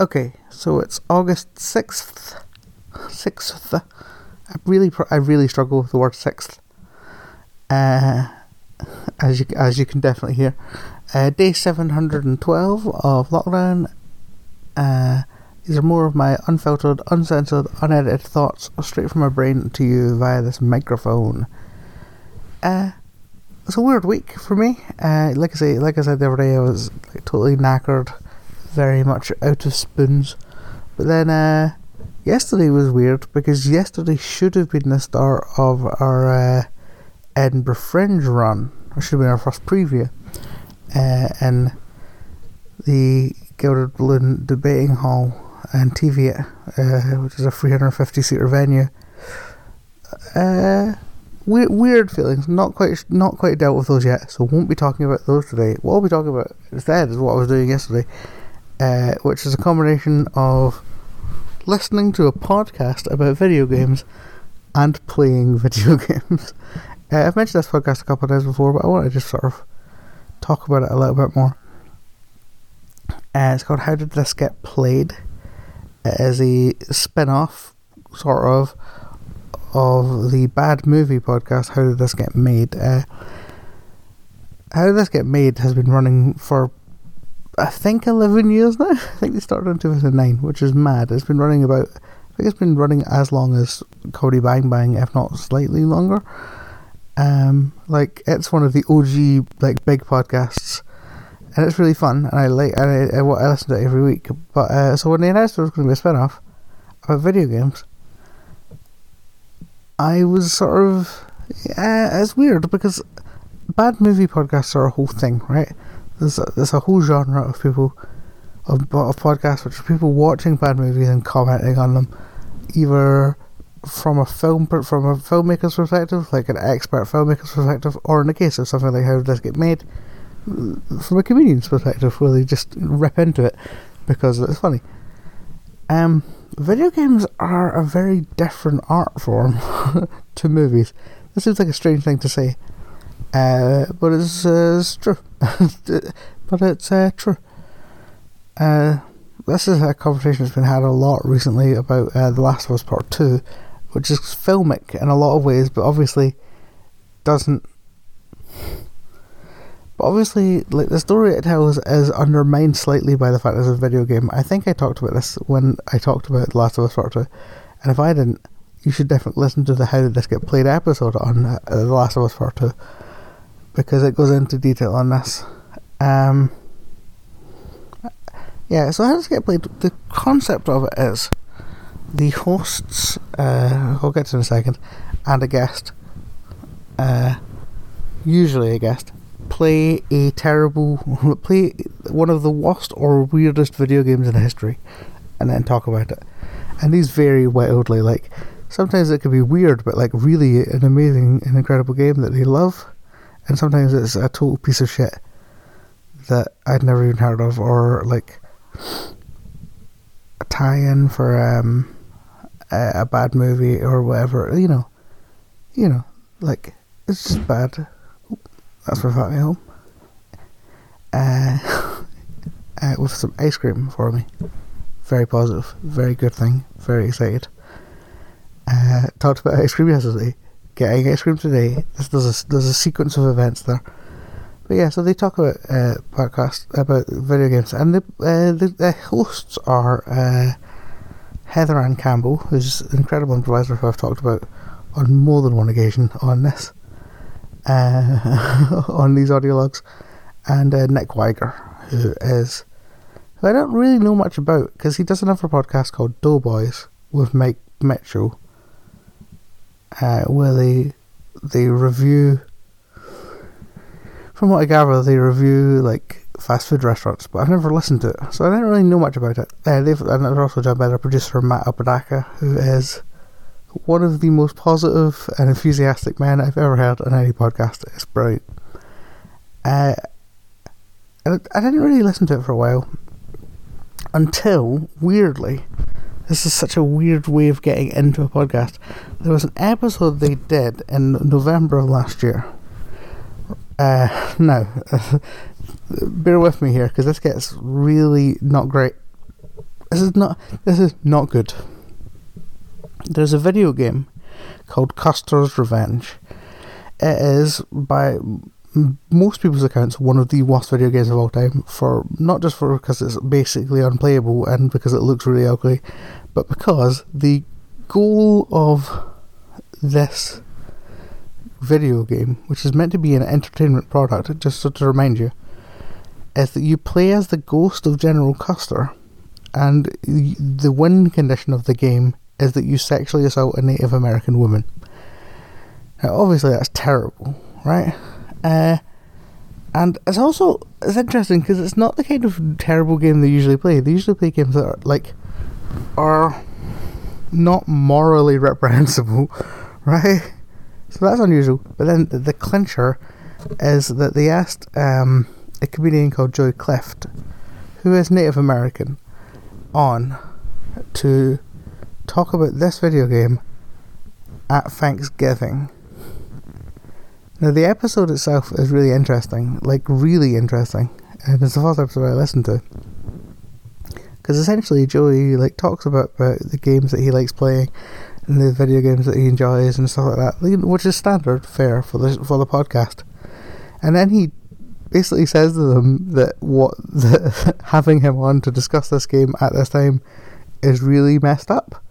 Okay, so it's August sixth. Sixth. I really, I really struggle with the word sixth. Uh, as you as you can definitely hear, uh, day seven hundred and twelve of lockdown. Uh, these are more of my unfiltered, uncensored, unedited thoughts straight from my brain to you via this microphone. Uh, it's a weird week for me. Uh, like I say, like I said the other day, I was like, totally knackered, very much out of spoons. But then uh, yesterday was weird because yesterday should have been the start of our uh, Edinburgh Fringe run. It should have been our first preview, uh, and the Gilded Balloon Debating Hall and Teviot, uh, which is a 350 seater venue. Uh, weird, weird feelings. Not quite, not quite dealt with those yet. So won't be talking about those today. What I'll be talking about instead is what I was doing yesterday, uh, which is a combination of listening to a podcast about video games and playing video games. Uh, I've mentioned this podcast a couple of times before, but I want to just sort of talk about it a little bit more. Uh, it's called How Did This Get Played? as a spin off, sort of, of the Bad Movie podcast, How Did This Get Made? Uh, How Did This Get Made has been running for, I think, 11 years now. I think they started in 2009, which is mad. It's been running about, I think it's been running as long as Comedy Bang Bang, if not slightly longer. Um, like, it's one of the OG, like, big podcasts and it's really fun, and I like, and I, I, I listen to it every week. But uh, so when they announced there was going to be a spin off about video games, I was sort of, yeah, it's weird because bad movie podcasts are a whole thing, right? There's a, there's a whole genre of people of, of podcasts which are people watching bad movies and commenting on them, either from a film from a filmmaker's perspective, like an expert filmmaker's perspective, or in the case of something like how did this get made from a comedian's perspective, where they just rip into it because it's funny. Um, video games are a very different art form to movies. This seems like a strange thing to say, uh, but it's, uh, it's true. but it's uh, true. Uh, this is a conversation that's been had a lot recently about uh, The Last of Us Part 2, which is filmic in a lot of ways, but obviously doesn't but obviously, like the story it tells is undermined slightly by the fact that it's a video game. I think I talked about this when I talked about The Last of Us Part 2. And if I didn't, you should definitely listen to the How Did This Get Played episode on uh, The Last of Us Part 2. Because it goes into detail on this. Um, yeah, so how does it get played? The concept of it is the hosts, uh, I'll get to in a second, and a guest, uh, usually a guest, play a terrible, play one of the worst or weirdest video games in history, and then talk about it. And these vary wildly. Like sometimes it could be weird, but like really an amazing and incredible game that they love, and sometimes it's a total piece of shit that I'd never even heard of, or like a tie-in for um, a, a bad movie or whatever. You know, you know, like it's just bad. That's my family home. Uh, uh, with some ice cream for me. Very positive, very good thing, very excited. Uh, talked about ice cream yesterday, getting ice cream today. There's, a, there's a sequence of events there. But yeah, so they talk about uh, podcast about video games, and the uh, the, the, hosts are uh, Heather Anne Campbell, who's an incredible improviser who I've talked about on more than one occasion on this, uh, on these audio logs, and uh, Nick Weiger, who is who I don't really know much about because he does another podcast called Doughboys with Mike Mitchell, uh, where they they review. From what I gather, they review like fast food restaurants, but I've never listened to it, so I don't really know much about it. Uh, they've and they're also done by their producer Matt Apodaca, who is one of the most positive and enthusiastic men I've ever heard on any podcast. It's brilliant. Uh, I didn't really listen to it for a while until, weirdly, this is such a weird way of getting into a podcast. There was an episode they did in November of last year. Uh, now, bear with me here because this gets really not great this is not this is not good. There's a video game called Custer's Revenge. It is by most people's accounts one of the worst video games of all time for not just for because it's basically unplayable and because it looks really ugly but because the goal of this video game which is meant to be an entertainment product just so to remind you is that you play as the ghost of General Custer and the win condition of the game is that you sexually assault a Native American woman now obviously that's terrible right uh, and it's also it's interesting because it's not the kind of terrible game they usually play. They usually play games that are like are not morally reprehensible, right? So that's unusual. But then the, clincher is that they asked um, a comedian called Joey Clift, who is Native American, on to talk about this video game at Thanksgiving now, the episode itself is really interesting, like, really interesting. And it's the first episode I listened to. Because essentially, Joey, like, talks about, about the games that he likes playing and the video games that he enjoys and stuff like that, which is standard fare for the, for the podcast. And then he basically says to them that what the, having him on to discuss this game at this time is really messed up.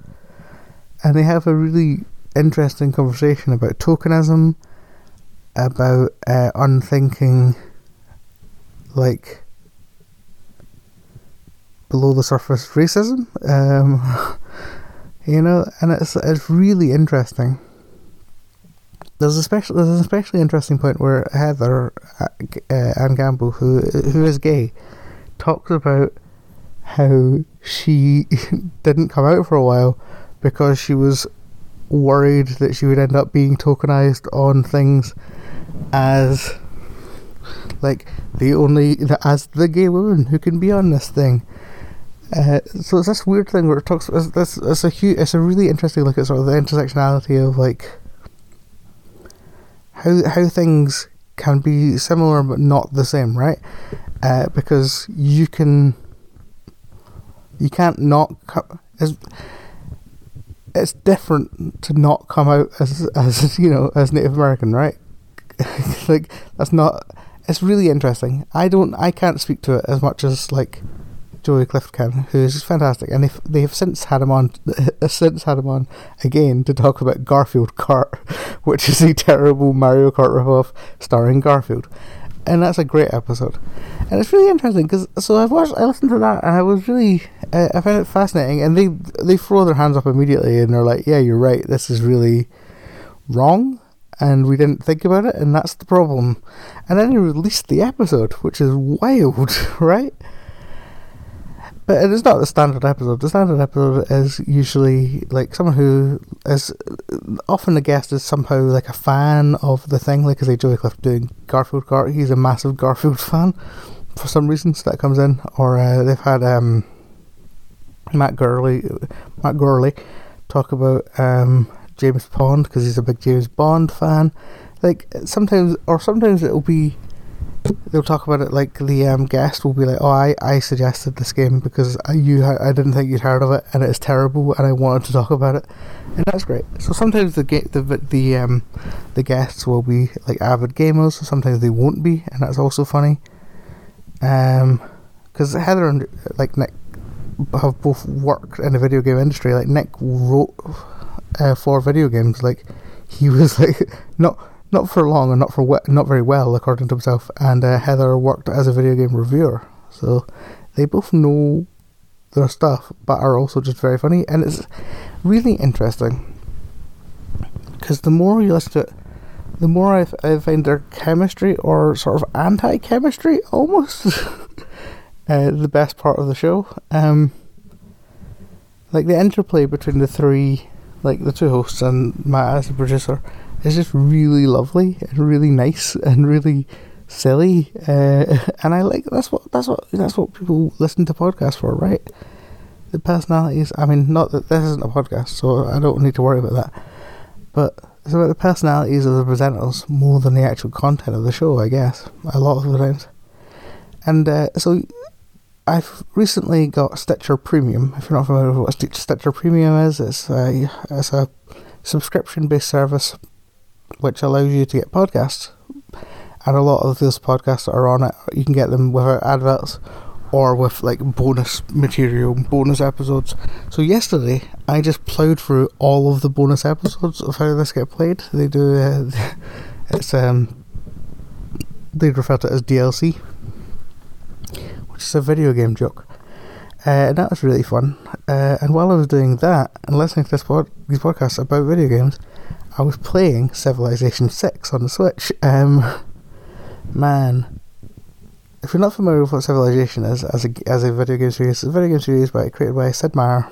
And they have a really interesting conversation about tokenism about uh, unthinking, like below the surface racism. Um, you know, and it's it's really interesting. There's especially there's an especially interesting point where Heather uh, uh, Anne Campbell, who who is gay, talks about how she didn't come out for a while because she was worried that she would end up being tokenized on things as like the only as the gay woman who can be on this thing. Uh, so it's this weird thing where it talks. It's, it's, it's a huge, it's a really interesting look at sort of the intersectionality of like how how things can be similar but not the same, right? Uh, because you can you can't not co- it's, it's different to not come out as as you know as Native American, right? like that's not. It's really interesting. I don't. I can't speak to it as much as like Joey Clift can, who's fantastic, and if they've since had him on, since had him on again to talk about Garfield Kart, which is a terrible Mario Kart ripoff starring Garfield, and that's a great episode, and it's really interesting because so I've watched, I listened to that, and I was really, uh, I found it fascinating, and they they throw their hands up immediately, and they're like, yeah, you're right, this is really wrong and we didn't think about it, and that's the problem. And then he released the episode, which is wild, right? But it is not the standard episode. The standard episode is usually like someone who is often a guest is somehow like a fan of the thing, like as a Joey Clift doing Garfield Kart. He's a massive Garfield fan for some reason, so that comes in. Or uh, they've had um, Matt Gourley, Matt Gourley, talk about um, James Bond because he's a big James Bond fan. Like sometimes, or sometimes it'll be they'll talk about it like the um, guest will be like, "Oh, I, I suggested this game because I, you I didn't think you'd heard of it and it's terrible and I wanted to talk about it," and that's great. So sometimes the the the um the guests will be like avid gamers, sometimes they won't be, and that's also funny. Um, because Heather and like Nick have both worked in the video game industry. Like Nick wrote uh, for video games. Like he was like not not for long and not for we- not very well, according to himself. And uh, Heather worked as a video game reviewer, so they both know their stuff, but are also just very funny. And it's really interesting because the more you listen to it, the more I, f- I find their chemistry or sort of anti-chemistry almost uh, the best part of the show. Um, like the interplay between the three like the two hosts and Matt as the producer, is just really lovely and really nice and really silly. Uh, and I like that's what that's what that's what people listen to podcasts for, right? The personalities. I mean, not that this isn't a podcast, so I don't need to worry about that. But it's about the personalities of the presenters more than the actual content of the show, I guess. A lot of the times. And uh, so I've recently got Stitcher Premium. If you're not familiar with what Stitcher Premium is, it's a, it's a subscription based service which allows you to get podcasts. And a lot of those podcasts are on it, you can get them without adverts or with like bonus material, bonus episodes. So yesterday, I just ploughed through all of the bonus episodes of how this get played. They do uh, it's um they refer to it as DLC, which is a video game joke. Uh, and that was really fun. Uh, and while I was doing that and listening to this pod- these podcasts about video games, I was playing Civilization Six on the Switch. Um, man, if you're not familiar with what Civilization is as a as a video game series, it's a video game series by created by Sid Meier.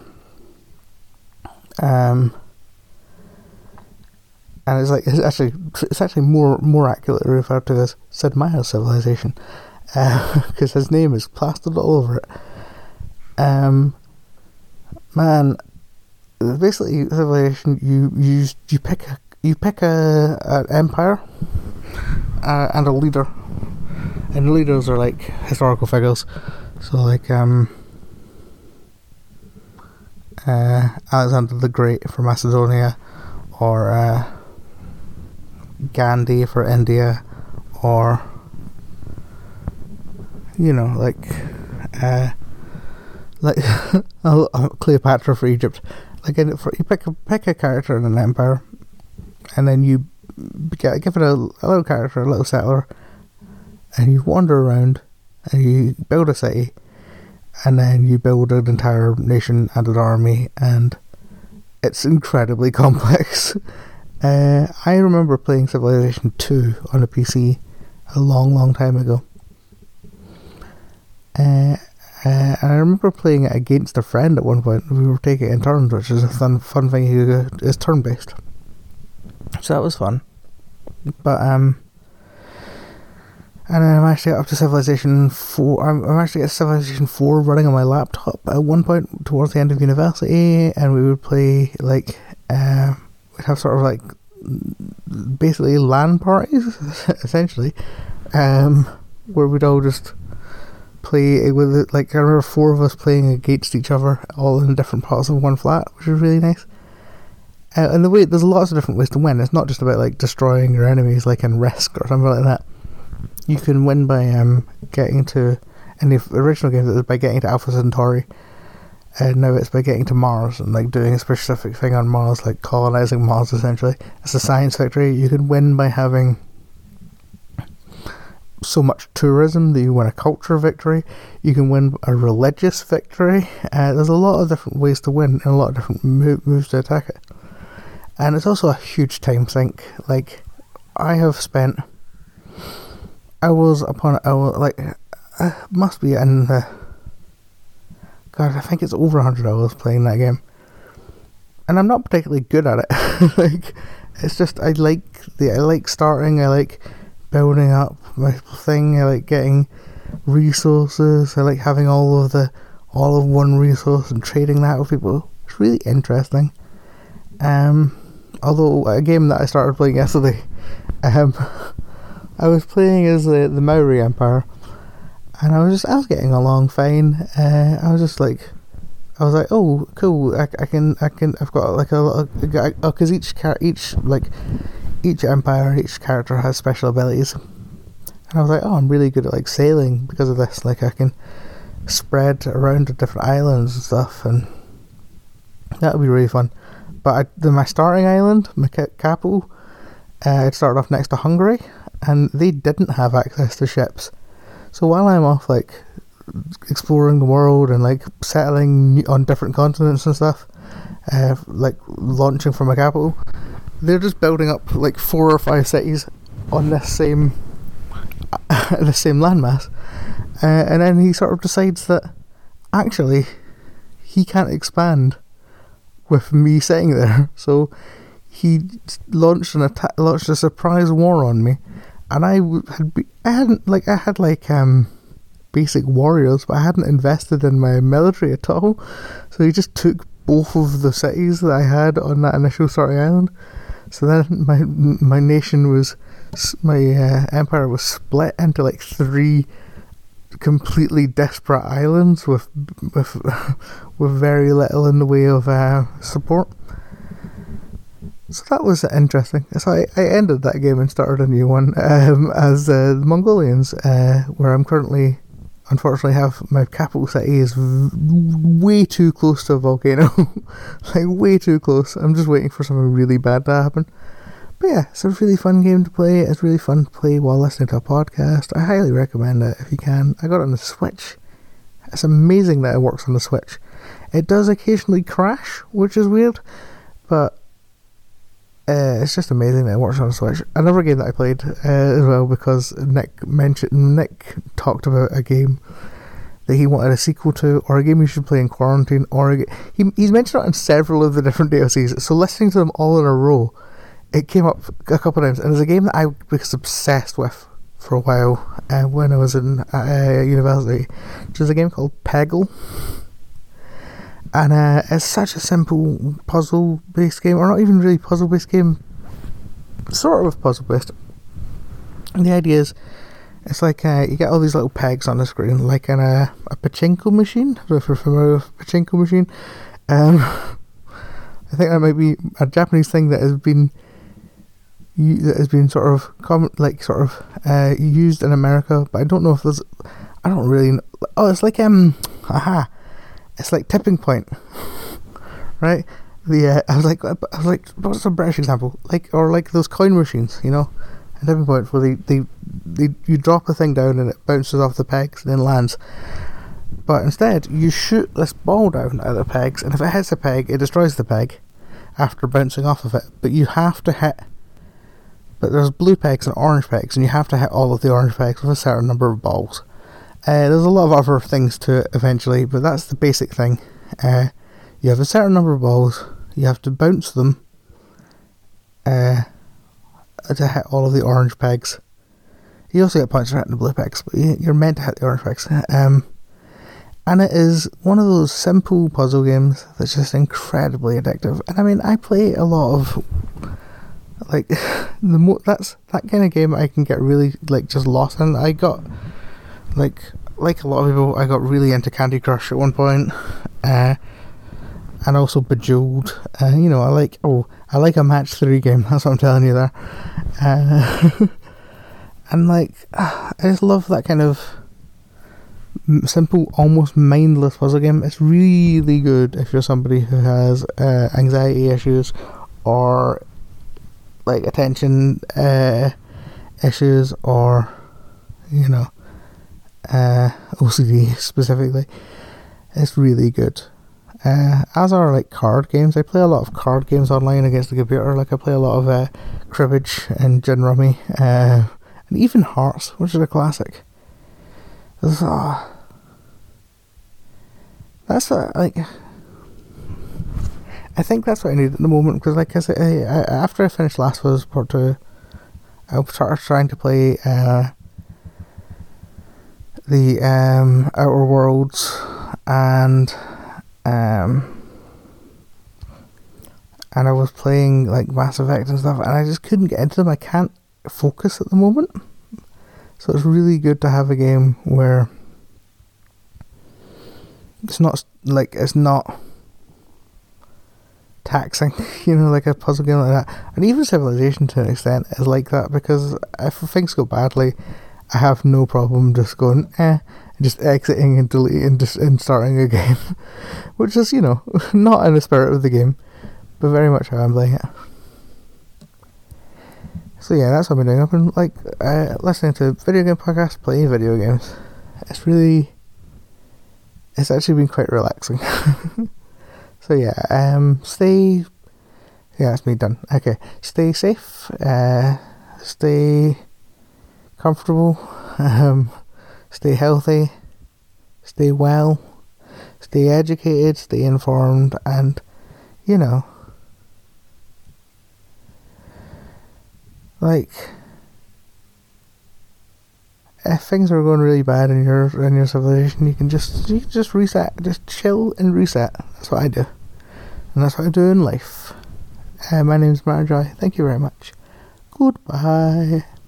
Um, and it's like it's actually it's actually more more accurately referred to as Sid Meier's Civilization, because uh, his name is plastered all over it. Um, man, basically Civilization you you you pick a, you pick a an empire uh, and a leader and leaders are like historical figures. So like um, uh, Alexander the Great for Macedonia, or uh, Gandhi for India, or you know like uh, like Cleopatra for Egypt. Like for, you pick a, pick a character in an empire, and then you give it a, a little character, a little settler and you wander around and you build a city and then you build an entire nation and an army and it's incredibly complex. Uh, I remember playing Civilization 2 on a PC a long, long time ago. Uh, uh, and I remember playing it against a friend at one point. We were taking it in turns, which is a fun, fun thing. It's turn based, so that was fun. But um, and I'm actually up to Civilization 4. I'm, I'm actually at Civilization 4 running on my laptop at one point towards the end of university, and we would play, like, uh, we'd have sort of like basically LAN parties, essentially, um, where we'd all just play with it. Like, I remember four of us playing against each other, all in different parts of one flat, which was really nice. Uh, and the way there's lots of different ways to win. It's not just about like destroying your enemies, like in Risk or something like that you can win by um, getting to in the original game it was by getting to Alpha Centauri and now it's by getting to Mars and like doing a specific thing on Mars like colonizing Mars essentially it's a science victory you can win by having so much tourism that you win a culture victory you can win a religious victory uh, there's a lot of different ways to win and a lot of different moves to attack it and it's also a huge time sink like I have spent hours upon hours, like, uh, must be in the. God, I think it's over 100 hours playing that game. And I'm not particularly good at it. like, it's just, I like the, I like starting, I like building up my thing, I like getting resources, I like having all of the, all of one resource and trading that with people. It's really interesting. Um, although a game that I started playing yesterday, um, I was playing as the the Maori Empire, and I was just I was getting along fine. Uh, I was just like, I was like, oh, cool. I, I can I can I've got like a lot because each car each like each empire each character has special abilities, and I was like, oh, I'm really good at like sailing because of this. Like I can spread around to different islands and stuff, and that would be really fun. But I, the, my starting island, my capital, uh, it started off next to Hungary, and they didn't have access to ships. So while I'm off like exploring the world and like settling on different continents and stuff, uh, like launching from a capital, they're just building up like four or five cities on this same the same landmass, uh, and then he sort of decides that actually he can't expand with me sitting there, so he launched an attack, launched a surprise war on me, and I had be, I hadn't like I had like um basic warriors, but I hadn't invested in my military at all. So he just took both of the cities that I had on that initial starting island. So then my my nation was my uh, empire was split into like three completely disparate islands with with with very little in the way of uh, support. So that was interesting. So I, I ended that game and started a new one um, as uh, the Mongolians, uh, where I'm currently, unfortunately, have my capital city is v- way too close to a volcano, like way too close. I'm just waiting for something really bad to happen. But yeah, it's a really fun game to play. It's really fun to play while listening to a podcast. I highly recommend it if you can. I got it on the Switch. It's amazing that it works on the Switch. It does occasionally crash, which is weird, but uh, it's just amazing that it works on Switch. Another game that I played uh, as well because Nick mentioned Nick talked about a game that he wanted a sequel to, or a game you should play in quarantine, or a, he he's mentioned it on several of the different DLCs. So listening to them all in a row, it came up a couple of times, and it's a game that I was obsessed with for a while uh, when I was in uh, university, which is a game called Peggle and uh, it's such a simple puzzle based game, or not even really puzzle based game, sort of puzzle based. And the idea is, it's like uh, you get all these little pegs on the screen, like in a, a pachinko machine. if you're familiar with pachinko machine, um, I think that might be a Japanese thing that has been that has been sort of like sort of uh, used in America, but I don't know if there's. I don't really. Know. Oh, it's like um, aha it's like tipping point, right? The uh, I was like I was like what's a British example? Like or like those coin machines, you know, a tipping point where they, they they you drop a thing down and it bounces off the pegs and then lands. But instead, you shoot this ball down at the pegs, and if it hits a peg, it destroys the peg after bouncing off of it. But you have to hit. But there's blue pegs and orange pegs, and you have to hit all of the orange pegs with a certain number of balls. Uh, there's a lot of other things to it eventually, but that's the basic thing. Uh, you have a certain number of balls, you have to bounce them uh, to hit all of the orange pegs. You also get points for hitting the blue pegs, but you're meant to hit the orange pegs. Um, and it is one of those simple puzzle games that's just incredibly addictive. And I mean, I play a lot of like the mo- that's that kind of game I can get really like just lost in. I got like like a lot of people, I got really into Candy Crush at one point, uh, and also Bejeweled. Uh, you know, I like oh, I like a match three game. That's what I'm telling you there. Uh, and like, I just love that kind of simple, almost mindless puzzle game. It's really good if you're somebody who has uh, anxiety issues or like attention uh, issues or you know uh, OCD specifically. It's really good. Uh, as are like card games. I play a lot of card games online against the computer. Like I play a lot of uh, cribbage and gin rummy, uh, and even hearts, which is a classic. Uh, that's a, like. I think that's what I need at the moment because, like I said, I, I, after I finished Last of Us Part Two, I started trying to play uh, the um, Outer Worlds and um, and I was playing like Mass Effect and stuff, and I just couldn't get into them. I can't focus at the moment, so it's really good to have a game where it's not like it's not taxing, you know, like a puzzle game like that. And even Civilization to an extent is like that because if things go badly, I have no problem just going eh, just exiting and deleting and just and starting which is you know not in the spirit of the game, but very much how I'm playing it. So yeah, that's what I've been doing. I've been like uh, listening to video game podcasts, playing video games. It's really, it's actually been quite relaxing. so yeah, um, stay. Yeah, it's me done. Okay, stay safe. Uh, stay comfortable, um, stay healthy, stay well, stay educated, stay informed, and you know, like if things are going really bad in your in your civilization, you can just you can just reset, just chill and reset. That's what I do, and that's what I do in life. Uh, my name is Marjoy. Thank you very much. Goodbye.